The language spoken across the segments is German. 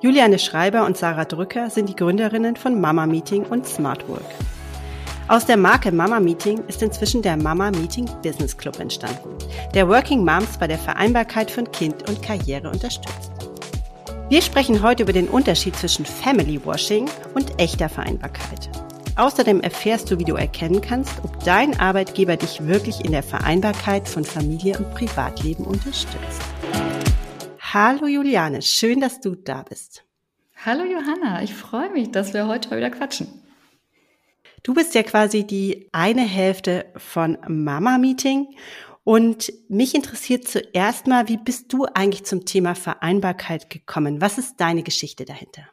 Juliane Schreiber und Sarah Drücker sind die Gründerinnen von Mama Meeting und Smart Work. Aus der Marke Mama Meeting ist inzwischen der Mama Meeting Business Club entstanden, der Working Moms bei der Vereinbarkeit von Kind und Karriere unterstützt. Wir sprechen heute über den Unterschied zwischen Family Washing und echter Vereinbarkeit. Außerdem erfährst du, wie du erkennen kannst, ob dein Arbeitgeber dich wirklich in der Vereinbarkeit von Familie und Privatleben unterstützt. Hallo Juliane, schön, dass du da bist. Hallo Johanna, ich freue mich, dass wir heute mal wieder quatschen. Du bist ja quasi die eine Hälfte von Mama Meeting und mich interessiert zuerst mal, wie bist du eigentlich zum Thema Vereinbarkeit gekommen? Was ist deine Geschichte dahinter?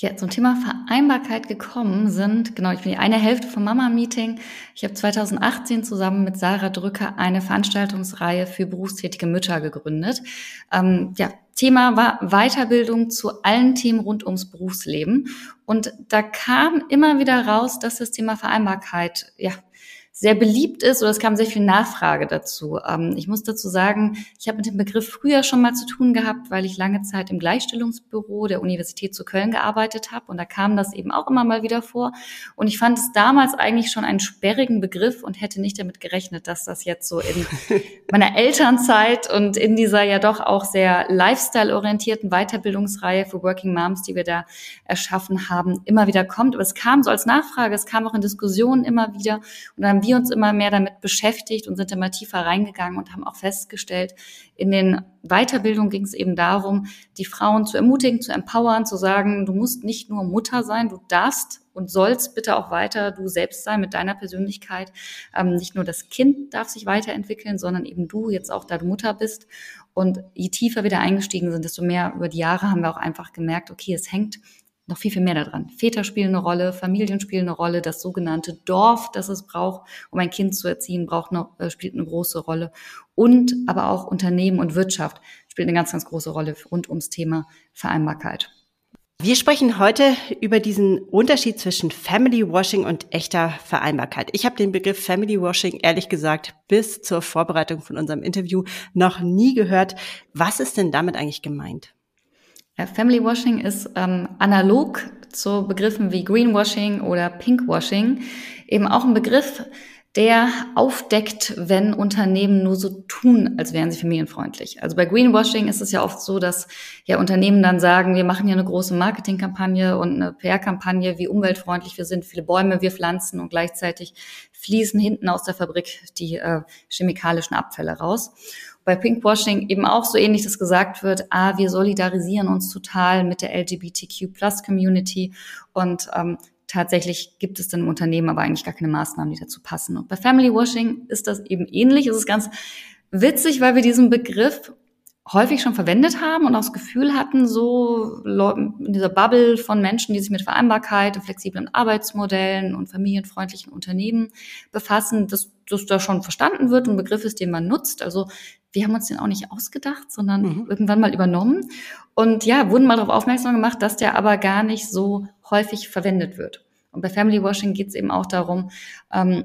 Ja, zum Thema Vereinbarkeit gekommen sind, genau, ich bin die eine Hälfte vom Mama-Meeting. Ich habe 2018 zusammen mit Sarah Drücker eine Veranstaltungsreihe für berufstätige Mütter gegründet. Ähm, ja, Thema war Weiterbildung zu allen Themen rund ums Berufsleben. Und da kam immer wieder raus, dass das Thema Vereinbarkeit ja sehr beliebt ist oder es kam sehr viel Nachfrage dazu. Ähm, ich muss dazu sagen, ich habe mit dem Begriff früher schon mal zu tun gehabt, weil ich lange Zeit im Gleichstellungsbüro der Universität zu Köln gearbeitet habe und da kam das eben auch immer mal wieder vor. Und ich fand es damals eigentlich schon einen sperrigen Begriff und hätte nicht damit gerechnet, dass das jetzt so in meiner Elternzeit und in dieser ja doch auch sehr lifestyle-orientierten Weiterbildungsreihe für Working Moms, die wir da erschaffen haben, immer wieder kommt. Aber es kam so als Nachfrage, es kam auch in Diskussionen immer wieder und dann wir uns immer mehr damit beschäftigt und sind immer tiefer reingegangen und haben auch festgestellt, in den Weiterbildungen ging es eben darum, die Frauen zu ermutigen, zu empowern, zu sagen, du musst nicht nur Mutter sein, du darfst und sollst bitte auch weiter du selbst sein mit deiner Persönlichkeit. Ähm, nicht nur das Kind darf sich weiterentwickeln, sondern eben du jetzt auch, da du Mutter bist. Und je tiefer wir da eingestiegen sind, desto mehr über die Jahre haben wir auch einfach gemerkt, okay, es hängt noch viel, viel mehr daran. Väter spielen eine Rolle, Familien spielen eine Rolle, das sogenannte Dorf, das es braucht, um ein Kind zu erziehen, braucht eine, äh, spielt eine große Rolle. Und aber auch Unternehmen und Wirtschaft spielt eine ganz, ganz große Rolle rund ums Thema Vereinbarkeit. Wir sprechen heute über diesen Unterschied zwischen Family Washing und echter Vereinbarkeit. Ich habe den Begriff Family Washing ehrlich gesagt bis zur Vorbereitung von unserem Interview noch nie gehört. Was ist denn damit eigentlich gemeint? Ja, Family Washing ist ähm, analog zu Begriffen wie Greenwashing oder Pinkwashing eben auch ein Begriff, der aufdeckt, wenn Unternehmen nur so tun, als wären sie familienfreundlich. Also bei Greenwashing ist es ja oft so, dass ja Unternehmen dann sagen, wir machen hier eine große Marketingkampagne und eine PR-Kampagne, wie umweltfreundlich wir sind, viele Bäume wir pflanzen und gleichzeitig fließen hinten aus der Fabrik die äh, chemikalischen Abfälle raus bei Pinkwashing eben auch so ähnlich, dass gesagt wird, ah, wir solidarisieren uns total mit der LGBTQ-Plus-Community und ähm, tatsächlich gibt es dann im Unternehmen aber eigentlich gar keine Maßnahmen, die dazu passen. Und bei Family Washing ist das eben ähnlich. Es ist ganz witzig, weil wir diesen Begriff häufig schon verwendet haben und auch das Gefühl hatten, so in dieser Bubble von Menschen, die sich mit Vereinbarkeit und flexiblen Arbeitsmodellen und familienfreundlichen Unternehmen befassen, dass das da schon verstanden wird und ein Begriff ist, den man nutzt. Also wir haben uns den auch nicht ausgedacht, sondern mhm. irgendwann mal übernommen. Und ja, wurden mal darauf aufmerksam gemacht, dass der aber gar nicht so häufig verwendet wird. Und bei Family Washing geht es eben auch darum, ähm,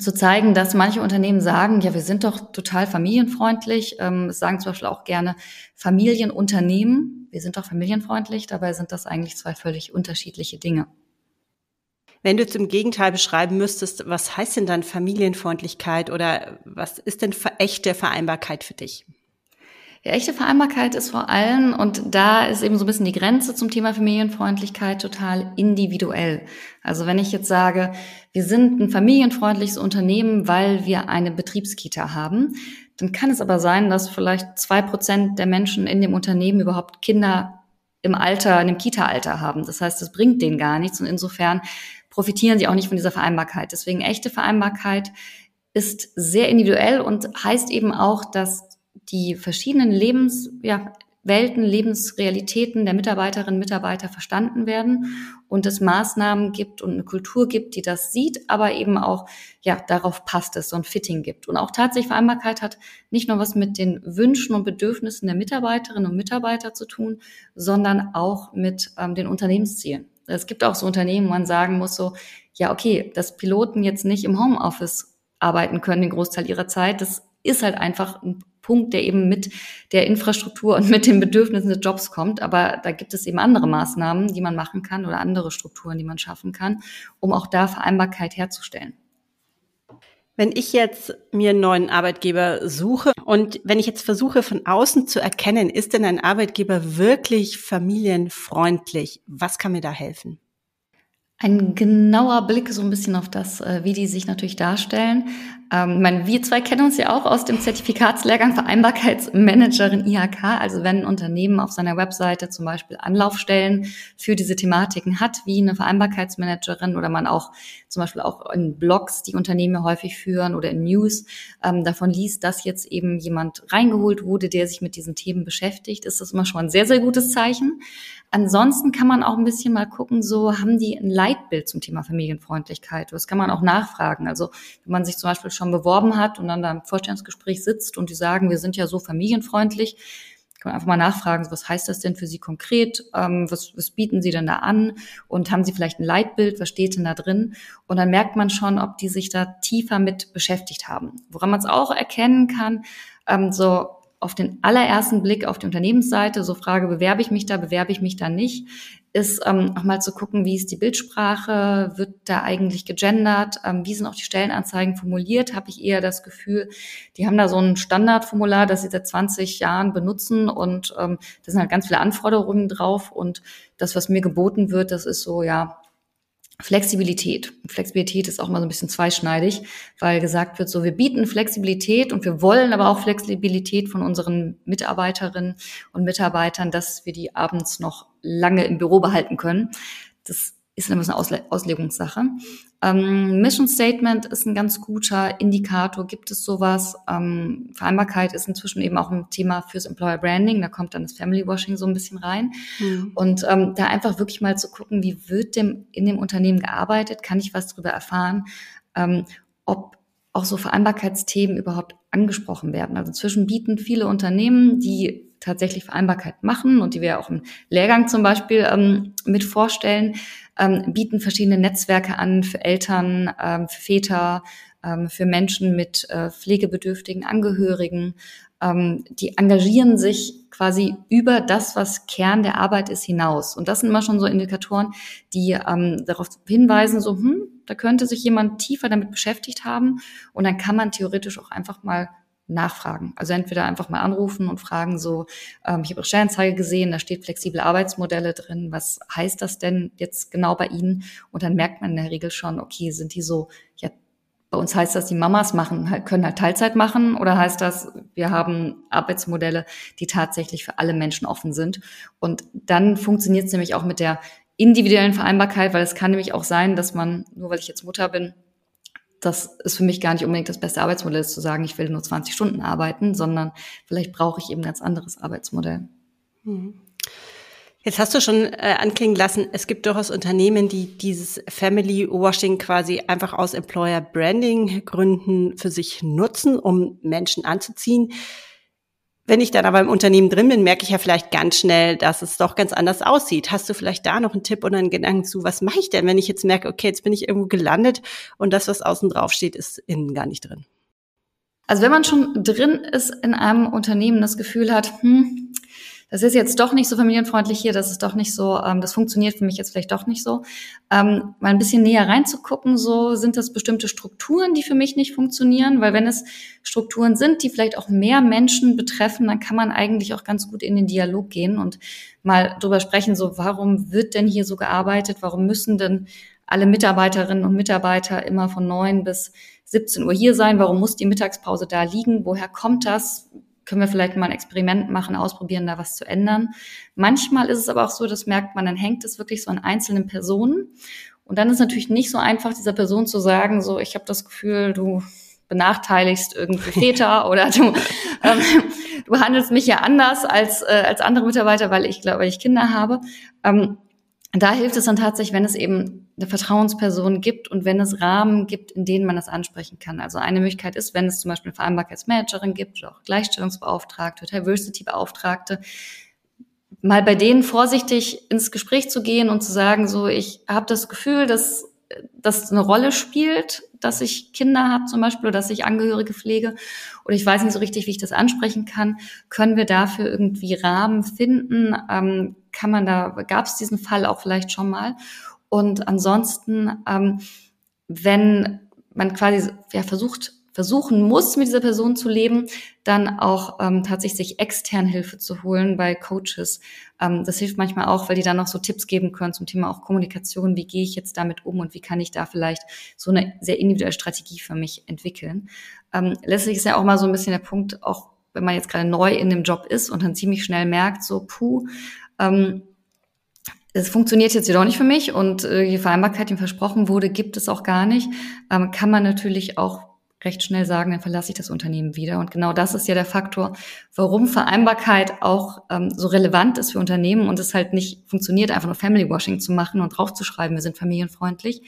zu zeigen, dass manche Unternehmen sagen, ja, wir sind doch total familienfreundlich. Ähm, sagen zum Beispiel auch gerne Familienunternehmen. Wir sind doch familienfreundlich. Dabei sind das eigentlich zwei völlig unterschiedliche Dinge. Wenn du zum Gegenteil beschreiben müsstest, was heißt denn dann Familienfreundlichkeit oder was ist denn echte Vereinbarkeit für dich? Ja, echte Vereinbarkeit ist vor allem, und da ist eben so ein bisschen die Grenze zum Thema Familienfreundlichkeit total individuell. Also wenn ich jetzt sage, wir sind ein familienfreundliches Unternehmen, weil wir eine Betriebskita haben, dann kann es aber sein, dass vielleicht zwei Prozent der Menschen in dem Unternehmen überhaupt Kinder im Alter, in dem Kita-Alter haben. Das heißt, es bringt denen gar nichts und insofern profitieren sie auch nicht von dieser Vereinbarkeit. Deswegen echte Vereinbarkeit ist sehr individuell und heißt eben auch, dass die verschiedenen Lebenswelten, ja, Lebensrealitäten der Mitarbeiterinnen und Mitarbeiter verstanden werden und es Maßnahmen gibt und eine Kultur gibt, die das sieht, aber eben auch, ja, darauf passt es, so ein Fitting gibt. Und auch tatsächlich Vereinbarkeit hat nicht nur was mit den Wünschen und Bedürfnissen der Mitarbeiterinnen und Mitarbeiter zu tun, sondern auch mit ähm, den Unternehmenszielen. Es gibt auch so Unternehmen, wo man sagen muss so, ja, okay, dass Piloten jetzt nicht im Homeoffice arbeiten können den Großteil ihrer Zeit, das ist halt einfach ein Punkt, der eben mit der Infrastruktur und mit den Bedürfnissen des Jobs kommt. Aber da gibt es eben andere Maßnahmen, die man machen kann oder andere Strukturen, die man schaffen kann, um auch da Vereinbarkeit herzustellen. Wenn ich jetzt mir einen neuen Arbeitgeber suche und wenn ich jetzt versuche von außen zu erkennen, ist denn ein Arbeitgeber wirklich familienfreundlich? Was kann mir da helfen? Ein genauer Blick so ein bisschen auf das, äh, wie die sich natürlich darstellen. Ähm, ich meine, wir zwei kennen uns ja auch aus dem Zertifikatslehrgang Vereinbarkeitsmanagerin IHK. Also wenn ein Unternehmen auf seiner Webseite zum Beispiel Anlaufstellen für diese Thematiken hat, wie eine Vereinbarkeitsmanagerin oder man auch zum Beispiel auch in Blogs, die Unternehmen häufig führen oder in News, ähm, davon liest, dass jetzt eben jemand reingeholt wurde, der sich mit diesen Themen beschäftigt, ist das immer schon ein sehr, sehr gutes Zeichen. Ansonsten kann man auch ein bisschen mal gucken, so haben die ein Leitbild zum Thema Familienfreundlichkeit. Das kann man auch nachfragen. Also wenn man sich zum Beispiel schon beworben hat und dann da im Vorstellungsgespräch sitzt und die sagen, wir sind ja so familienfreundlich, kann man einfach mal nachfragen, was heißt das denn für Sie konkret? Ähm, was, was bieten Sie denn da an? Und haben Sie vielleicht ein Leitbild? Was steht denn da drin? Und dann merkt man schon, ob die sich da tiefer mit beschäftigt haben. Woran man es auch erkennen kann, ähm, so auf den allerersten Blick auf die Unternehmensseite, so Frage, bewerbe ich mich da, bewerbe ich mich da nicht, ist ähm, auch mal zu gucken, wie ist die Bildsprache, wird da eigentlich gegendert, ähm, wie sind auch die Stellenanzeigen formuliert, habe ich eher das Gefühl, die haben da so ein Standardformular, das sie seit 20 Jahren benutzen und ähm, da sind halt ganz viele Anforderungen drauf und das, was mir geboten wird, das ist so, ja, Flexibilität. Flexibilität ist auch mal so ein bisschen zweischneidig, weil gesagt wird, so wir bieten Flexibilität und wir wollen aber auch Flexibilität von unseren Mitarbeiterinnen und Mitarbeitern, dass wir die abends noch lange im Büro behalten können. Das ist eine Ausle Auslegungssache. Ähm, Mission Statement ist ein ganz guter Indikator. Gibt es sowas? Ähm, Vereinbarkeit ist inzwischen eben auch ein Thema fürs Employer Branding. Da kommt dann das Family Washing so ein bisschen rein. Mhm. Und ähm, da einfach wirklich mal zu gucken, wie wird dem in dem Unternehmen gearbeitet? Kann ich was darüber erfahren? Ähm, ob auch so Vereinbarkeitsthemen überhaupt angesprochen werden. Also inzwischen bieten viele Unternehmen, die tatsächlich Vereinbarkeit machen und die wir auch im Lehrgang zum Beispiel ähm, mit vorstellen, ähm, bieten verschiedene Netzwerke an für Eltern, ähm, für Väter, ähm, für Menschen mit äh, pflegebedürftigen Angehörigen. Ähm, die engagieren sich quasi über das, was Kern der Arbeit ist, hinaus. Und das sind immer schon so Indikatoren, die ähm, darauf hinweisen, so, hm, da könnte sich jemand tiefer damit beschäftigt haben. Und dann kann man theoretisch auch einfach mal nachfragen. Also entweder einfach mal anrufen und fragen so, ähm, ich habe Ihre Stellenzeige gesehen, da steht flexible Arbeitsmodelle drin. Was heißt das denn jetzt genau bei Ihnen? Und dann merkt man in der Regel schon, okay, sind die so, ja, bei uns heißt das, die Mamas machen, halt, können halt Teilzeit machen oder heißt das, wir haben Arbeitsmodelle, die tatsächlich für alle Menschen offen sind. Und dann funktioniert es nämlich auch mit der individuellen Vereinbarkeit, weil es kann nämlich auch sein, dass man, nur weil ich jetzt Mutter bin, das ist für mich gar nicht unbedingt das beste Arbeitsmodell, zu sagen, ich will nur 20 Stunden arbeiten, sondern vielleicht brauche ich eben ein ganz anderes Arbeitsmodell. Mhm. Jetzt hast du schon äh, anklingen lassen, es gibt durchaus Unternehmen, die dieses Family Washing quasi einfach aus Employer Branding Gründen für sich nutzen, um Menschen anzuziehen. Wenn ich dann aber im Unternehmen drin bin, merke ich ja vielleicht ganz schnell, dass es doch ganz anders aussieht. Hast du vielleicht da noch einen Tipp oder einen Gedanken zu, was mache ich denn, wenn ich jetzt merke, okay, jetzt bin ich irgendwo gelandet und das, was außen drauf steht, ist innen gar nicht drin? Also wenn man schon drin ist in einem Unternehmen, das Gefühl hat, hm, das ist jetzt doch nicht so familienfreundlich hier, das ist doch nicht so, ähm, das funktioniert für mich jetzt vielleicht doch nicht so. Ähm, mal ein bisschen näher reinzugucken, so sind das bestimmte Strukturen, die für mich nicht funktionieren, weil wenn es Strukturen sind, die vielleicht auch mehr Menschen betreffen, dann kann man eigentlich auch ganz gut in den Dialog gehen und mal drüber sprechen, so warum wird denn hier so gearbeitet, warum müssen denn alle Mitarbeiterinnen und Mitarbeiter immer von neun bis 17 Uhr hier sein? Warum muss die Mittagspause da liegen? Woher kommt das? Können wir vielleicht mal ein Experiment machen, ausprobieren, da was zu ändern. Manchmal ist es aber auch so, das merkt man, dann hängt es wirklich so an einzelnen Personen. Und dann ist natürlich nicht so einfach, dieser Person zu sagen, so, ich habe das Gefühl, du benachteiligst irgendwie Väter oder du, ähm, du handelst mich ja anders als, äh, als andere Mitarbeiter, weil ich glaube, ich Kinder habe. Ähm, da hilft es dann tatsächlich, wenn es eben eine Vertrauensperson gibt und wenn es Rahmen gibt, in denen man das ansprechen kann. Also eine Möglichkeit ist, wenn es zum Beispiel eine Vereinbarkeitsmanagerin gibt oder auch Gleichstellungsbeauftragte, Diversity-Beauftragte, mal bei denen vorsichtig ins Gespräch zu gehen und zu sagen, so, ich habe das Gefühl, dass das eine Rolle spielt, dass ich Kinder habe zum Beispiel oder dass ich Angehörige pflege oder ich weiß nicht so richtig, wie ich das ansprechen kann, können wir dafür irgendwie Rahmen finden? Ähm, kann man da, gab es diesen Fall auch vielleicht schon mal? Und ansonsten, ähm, wenn man quasi ja, versucht, versuchen muss, mit dieser Person zu leben, dann auch ähm, tatsächlich extern Hilfe zu holen bei Coaches. Ähm, das hilft manchmal auch, weil die dann noch so Tipps geben können zum Thema auch Kommunikation. Wie gehe ich jetzt damit um und wie kann ich da vielleicht so eine sehr individuelle Strategie für mich entwickeln? Ähm, letztlich ist ja auch mal so ein bisschen der Punkt, auch wenn man jetzt gerade neu in dem Job ist und dann ziemlich schnell merkt, so puh, ähm, es funktioniert jetzt jedoch nicht für mich und äh, die Vereinbarkeit, die versprochen wurde, gibt es auch gar nicht, ähm, kann man natürlich auch recht schnell sagen, dann verlasse ich das Unternehmen wieder. Und genau das ist ja der Faktor, warum Vereinbarkeit auch ähm, so relevant ist für Unternehmen und es halt nicht funktioniert, einfach nur Family Washing zu machen und draufzuschreiben, wir sind familienfreundlich,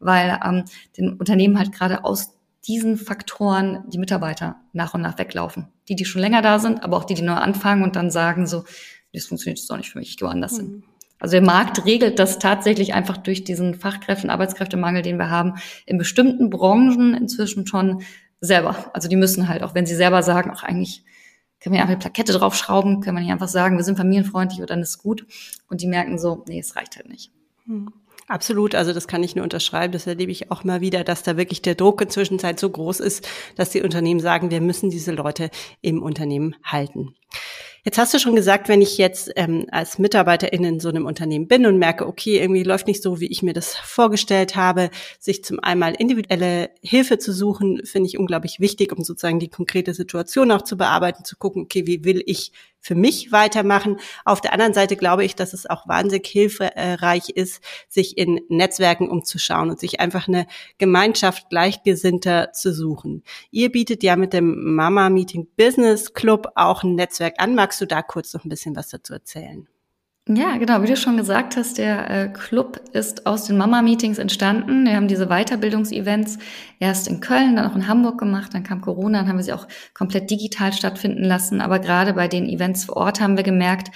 weil ähm, den Unternehmen halt gerade aus diesen Faktoren die Mitarbeiter nach und nach weglaufen. Die, die schon länger da sind, aber auch die, die neu anfangen und dann sagen so, das funktioniert jetzt doch nicht für mich, ich gehe woanders mhm. hin. Also der Markt regelt das tatsächlich einfach durch diesen Fachkräften, Arbeitskräftemangel, den wir haben, in bestimmten Branchen inzwischen schon selber. Also die müssen halt, auch wenn sie selber sagen, auch eigentlich können wir einfach eine Plakette draufschrauben, können wir nicht einfach sagen, wir sind familienfreundlich und dann ist gut. Und die merken so, nee, es reicht halt nicht. Hm. Absolut, also das kann ich nur unterschreiben. Das erlebe ich auch mal wieder, dass da wirklich der Druck inzwischen so groß ist, dass die Unternehmen sagen, wir müssen diese Leute im Unternehmen halten. Jetzt hast du schon gesagt, wenn ich jetzt ähm, als Mitarbeiterin in so einem Unternehmen bin und merke, okay, irgendwie läuft nicht so, wie ich mir das vorgestellt habe, sich zum einmal individuelle Hilfe zu suchen, finde ich unglaublich wichtig, um sozusagen die konkrete Situation auch zu bearbeiten, zu gucken, okay, wie will ich für mich weitermachen. Auf der anderen Seite glaube ich, dass es auch wahnsinnig hilfreich ist, sich in Netzwerken umzuschauen und sich einfach eine Gemeinschaft Gleichgesinnter zu suchen. Ihr bietet ja mit dem Mama Meeting Business Club auch ein Netzwerk an. Magst du da kurz noch ein bisschen was dazu erzählen? Ja, genau, wie du schon gesagt hast, der äh, Club ist aus den Mama-Meetings entstanden. Wir haben diese Weiterbildungsevents erst in Köln, dann auch in Hamburg gemacht, dann kam Corona, dann haben wir sie auch komplett digital stattfinden lassen. Aber gerade bei den Events vor Ort haben wir gemerkt,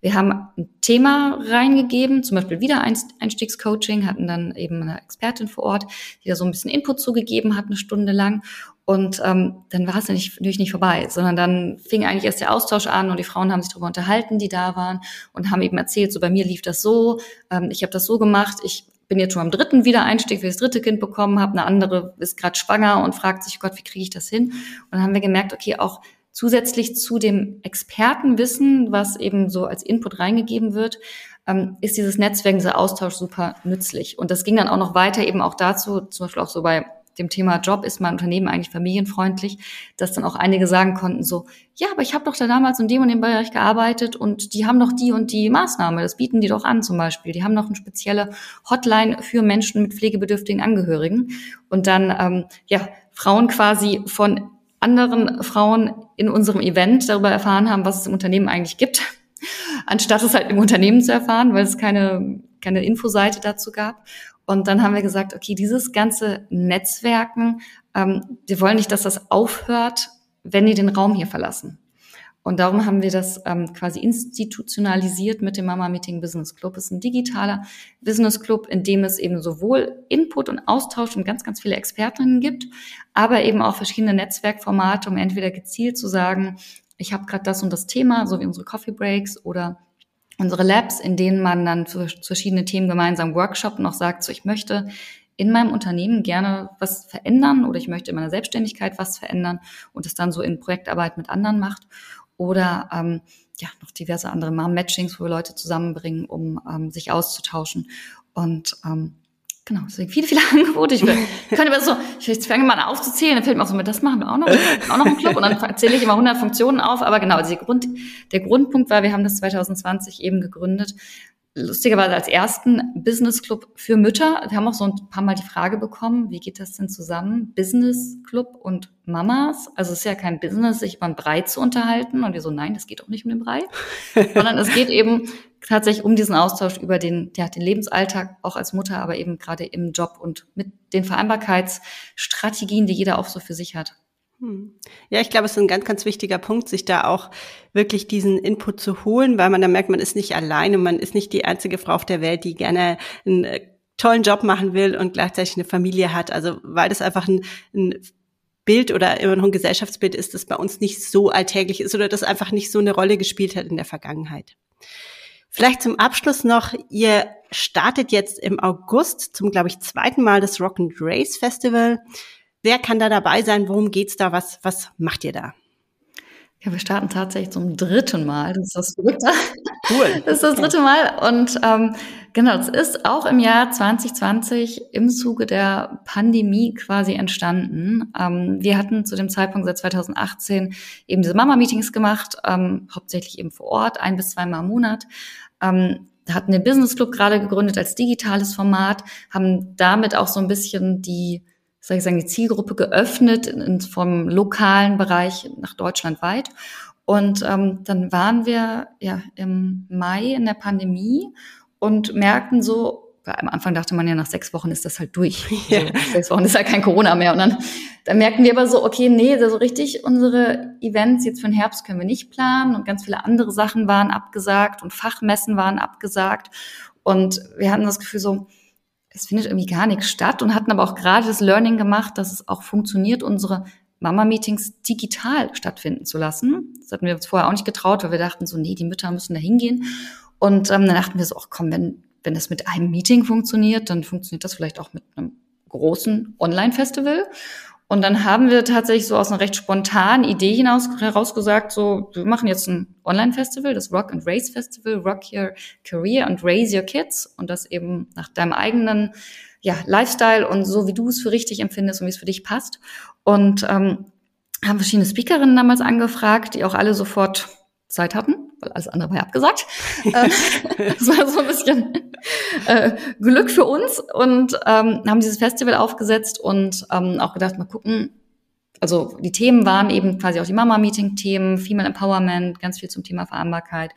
wir haben ein Thema reingegeben, zum Beispiel Wiedereinstiegscoaching, hatten dann eben eine Expertin vor Ort, die da so ein bisschen Input zugegeben hat, eine Stunde lang. Und ähm, dann war es natürlich nicht vorbei, sondern dann fing eigentlich erst der Austausch an und die Frauen haben sich darüber unterhalten, die da waren und haben eben erzählt, so bei mir lief das so, ähm, ich habe das so gemacht, ich bin jetzt schon am dritten Wiedereinstieg, wie ich das dritte Kind bekommen habe, eine andere ist gerade schwanger und fragt sich, Gott, wie kriege ich das hin? Und dann haben wir gemerkt, okay, auch zusätzlich zu dem Expertenwissen, was eben so als Input reingegeben wird, ähm, ist dieses Netzwerk, dieser Austausch super nützlich. Und das ging dann auch noch weiter eben auch dazu, zum Beispiel auch so bei dem Thema Job, ist mein Unternehmen eigentlich familienfreundlich, dass dann auch einige sagen konnten so, ja, aber ich habe doch da damals in dem und dem Bereich gearbeitet und die haben doch die und die Maßnahme, das bieten die doch an zum Beispiel. Die haben noch eine spezielle Hotline für Menschen mit pflegebedürftigen Angehörigen. Und dann, ähm, ja, Frauen quasi von anderen Frauen in unserem Event darüber erfahren haben, was es im Unternehmen eigentlich gibt, anstatt es halt im Unternehmen zu erfahren, weil es keine, keine Infoseite dazu gab. Und dann haben wir gesagt, okay, dieses ganze Netzwerken, ähm, wir wollen nicht, dass das aufhört, wenn die den Raum hier verlassen. Und darum haben wir das ähm, quasi institutionalisiert mit dem Mama Meeting Business Club. Es ist ein digitaler Business Club, in dem es eben sowohl Input und Austausch und ganz, ganz viele Expertinnen gibt, aber eben auch verschiedene Netzwerkformate, um entweder gezielt zu sagen, ich habe gerade das und das Thema, so wie unsere Coffee Breaks oder unsere Labs, in denen man dann zu verschiedenen Themen gemeinsam Workshop noch sagt, so ich möchte in meinem Unternehmen gerne was verändern oder ich möchte in meiner Selbstständigkeit was verändern und es dann so in Projektarbeit mit anderen macht oder ähm, ja, noch diverse andere Mom-Matchings, wo wir Leute zusammenbringen, um ähm, sich auszutauschen. Und ähm, genau, deswegen viele, viele Angebote. Ich, will, ich könnte aber so, ich fange mal an aufzuzählen, dann fällt mir auch so mit, das machen wir auch noch, auch noch einen Club und dann zähle ich immer 100 Funktionen auf. Aber genau, also Grund, der Grundpunkt war, wir haben das 2020 eben gegründet, lustigerweise als ersten Business Club für Mütter. Wir haben auch so ein paar Mal die Frage bekommen, wie geht das denn zusammen? Business Club und Mamas? Also es ist ja kein Business, sich über einen Brei zu unterhalten. Und wir so, nein, das geht auch nicht um den Brei. Sondern es geht eben tatsächlich um diesen Austausch über den, ja, den Lebensalltag, auch als Mutter, aber eben gerade im Job und mit den Vereinbarkeitsstrategien, die jeder auch so für sich hat. Hm. Ja, ich glaube, es ist ein ganz, ganz wichtiger Punkt, sich da auch wirklich diesen Input zu holen, weil man dann merkt, man ist nicht alleine, man ist nicht die einzige Frau auf der Welt, die gerne ein äh, tollen Job machen will und gleichzeitig eine Familie hat. Also weil das einfach ein, ein Bild oder immer noch ein Gesellschaftsbild ist, das bei uns nicht so alltäglich ist oder das einfach nicht so eine Rolle gespielt hat in der Vergangenheit. Vielleicht zum Abschluss noch, ihr startet jetzt im August zum, glaube ich, zweiten Mal das Rock and Race Festival. Wer kann da dabei sein? Worum geht's da? Was, was macht ihr da? Ja, wir starten tatsächlich zum dritten Mal. Das ist das dritte. Cool. Das ist das dritte Mal. Und ähm, genau, es ist auch im Jahr 2020 im Zuge der Pandemie quasi entstanden. Ähm, wir hatten zu dem Zeitpunkt seit 2018 eben diese Mama-Meetings gemacht, ähm, hauptsächlich eben vor Ort, ein bis zweimal im Monat. Ähm, hatten den Business Club gerade gegründet als digitales Format, haben damit auch so ein bisschen die soll ich sagen, die Zielgruppe geöffnet in, vom lokalen Bereich nach deutschlandweit. Und ähm, dann waren wir ja im Mai in der Pandemie und merkten so, am Anfang dachte man ja, nach sechs Wochen ist das halt durch. Ja. Also, sechs Wochen ist ja kein Corona mehr. Und dann, dann merkten wir aber so, okay, nee, so richtig unsere Events jetzt für den Herbst können wir nicht planen und ganz viele andere Sachen waren abgesagt und Fachmessen waren abgesagt. Und wir hatten das Gefühl so, es findet irgendwie gar nichts statt und hatten aber auch gerade das Learning gemacht, dass es auch funktioniert, unsere Mama-Meetings digital stattfinden zu lassen. Das hatten wir uns vorher auch nicht getraut, weil wir dachten so, nee, die Mütter müssen da hingehen. Und ähm, dann dachten wir so, ach komm, wenn, wenn das mit einem Meeting funktioniert, dann funktioniert das vielleicht auch mit einem großen Online-Festival. Und dann haben wir tatsächlich so aus einer recht spontanen Idee hinaus herausgesagt, so, wir machen jetzt ein Online-Festival, das Rock and Race Festival, Rock Your Career and Raise Your Kids. Und das eben nach deinem eigenen ja, Lifestyle und so, wie du es für richtig empfindest und wie es für dich passt. Und ähm, haben verschiedene Speakerinnen damals angefragt, die auch alle sofort Zeit hatten, weil alles andere war ja abgesagt. Ähm, das war so ein bisschen äh, Glück für uns und ähm, haben dieses Festival aufgesetzt und ähm, auch gedacht, mal gucken. Also die Themen waren eben quasi auch die Mama-Meeting-Themen, Female Empowerment, ganz viel zum Thema Vereinbarkeit,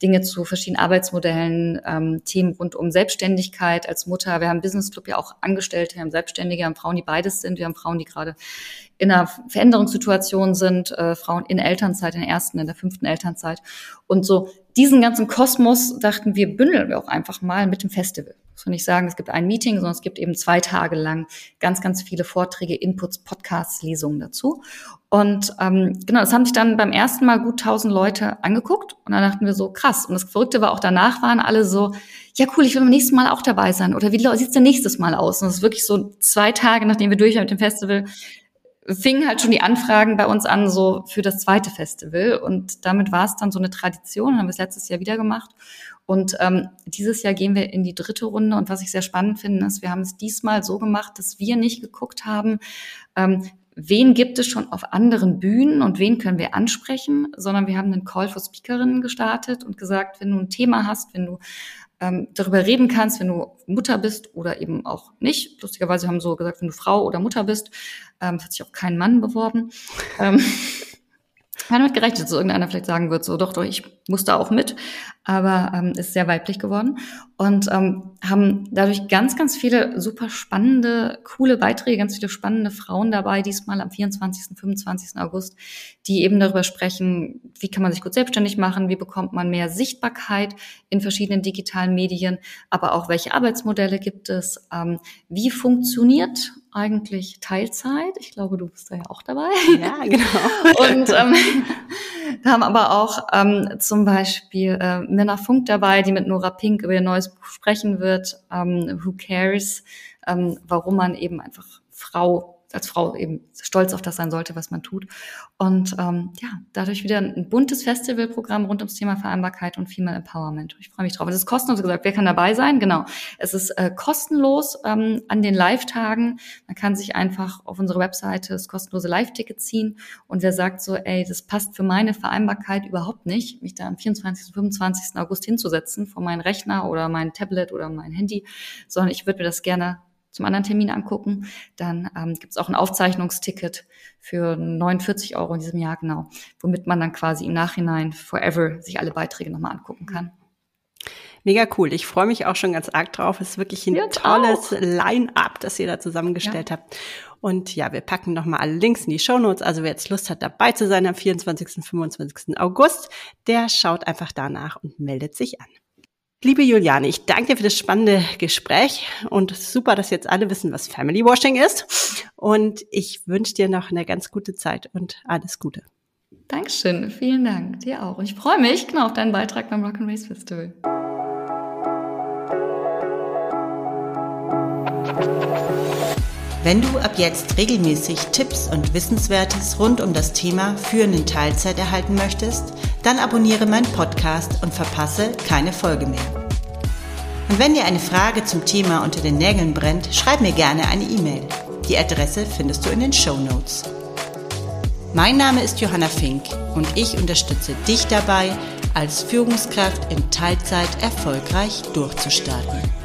Dinge zu verschiedenen Arbeitsmodellen, ähm, Themen rund um Selbstständigkeit als Mutter. Wir haben Business Club ja auch Angestellte, wir haben Selbstständige, wir haben Frauen, die beides sind, wir haben Frauen, die gerade in einer Veränderungssituation sind, äh, Frauen in Elternzeit, in der ersten, in der fünften Elternzeit. Und so diesen ganzen Kosmos dachten wir, bündeln wir auch einfach mal mit dem Festival. Man nicht sagen, es gibt ein Meeting, sondern es gibt eben zwei Tage lang ganz, ganz viele Vorträge, Inputs, Podcasts, Lesungen dazu. Und ähm, genau, das haben sich dann beim ersten Mal gut tausend Leute angeguckt und dann dachten wir so, krass. Und das Verrückte war auch danach waren alle so, ja cool, ich will beim nächsten Mal auch dabei sein. Oder wie sieht's denn nächstes Mal aus? Und das ist wirklich so zwei Tage, nachdem wir durch waren mit dem Festival, fingen halt schon die Anfragen bei uns an, so für das zweite Festival. Und damit war es dann so eine Tradition, haben wir es letztes Jahr wieder gemacht. Und ähm, dieses Jahr gehen wir in die dritte Runde. Und was ich sehr spannend finde, ist, wir haben es diesmal so gemacht, dass wir nicht geguckt haben, ähm, wen gibt es schon auf anderen Bühnen und wen können wir ansprechen, sondern wir haben einen Call for Speakerinnen gestartet und gesagt, wenn du ein Thema hast, wenn du ähm, darüber reden kannst, wenn du Mutter bist oder eben auch nicht. Lustigerweise haben so gesagt, wenn du Frau oder Mutter bist, ähm, hat sich auch kein Mann beworben. Ähm, damit gerechnet, dass irgendeiner vielleicht sagen wird, so doch, doch, ich muss da auch mit, aber ähm, ist sehr weiblich geworden und ähm, haben dadurch ganz, ganz viele super spannende, coole Beiträge, ganz viele spannende Frauen dabei, diesmal am 24., 25. August, die eben darüber sprechen, wie kann man sich gut selbstständig machen, wie bekommt man mehr Sichtbarkeit in verschiedenen digitalen Medien, aber auch welche Arbeitsmodelle gibt es, ähm, wie funktioniert eigentlich Teilzeit. Ich glaube, du bist da ja auch dabei. Ja, genau. Und ähm, wir haben aber auch ähm, zum Beispiel äh, Minna Funk dabei, die mit Nora Pink über ihr neues Buch sprechen wird. Ähm, Who Cares? Ähm, warum man eben einfach Frau als Frau eben stolz auf das sein sollte, was man tut. Und ähm, ja, dadurch wieder ein buntes Festivalprogramm rund ums Thema Vereinbarkeit und Female Empowerment. Ich freue mich drauf. Es ist kostenlos gesagt. Wer kann dabei sein? Genau. Es ist äh, kostenlos ähm, an den Live-Tagen. Man kann sich einfach auf unsere Webseite das kostenlose Live-Ticket ziehen. Und wer sagt so, ey, das passt für meine Vereinbarkeit überhaupt nicht, mich da am 24. und 25. August hinzusetzen vor meinen Rechner oder mein Tablet oder mein Handy, sondern ich würde mir das gerne zum anderen Termin angucken. Dann ähm, gibt es auch ein Aufzeichnungsticket für 49 Euro in diesem Jahr, genau, womit man dann quasi im Nachhinein forever sich alle Beiträge nochmal angucken kann. Mega cool. Ich freue mich auch schon ganz arg drauf. Es ist wirklich ein Jetzt tolles Line-up, das ihr da zusammengestellt ja. habt. Und ja, wir packen nochmal alle Links in die Show Notes. Also wer jetzt Lust hat, dabei zu sein am 24. und 25. August, der schaut einfach danach und meldet sich an. Liebe Juliane, ich danke dir für das spannende Gespräch und super, dass jetzt alle wissen, was Family Washing ist. Und ich wünsche dir noch eine ganz gute Zeit und alles Gute. Dankeschön, vielen Dank. Dir auch. Und ich freue mich genau auf deinen Beitrag beim Rock and Race Festival. Wenn du ab jetzt regelmäßig Tipps und Wissenswertes rund um das Thema Führen in Teilzeit erhalten möchtest, dann abonniere meinen Podcast und verpasse keine Folge mehr. Und wenn dir eine Frage zum Thema unter den Nägeln brennt, schreib mir gerne eine E-Mail. Die Adresse findest du in den Show Notes. Mein Name ist Johanna Fink und ich unterstütze dich dabei, als Führungskraft in Teilzeit erfolgreich durchzustarten.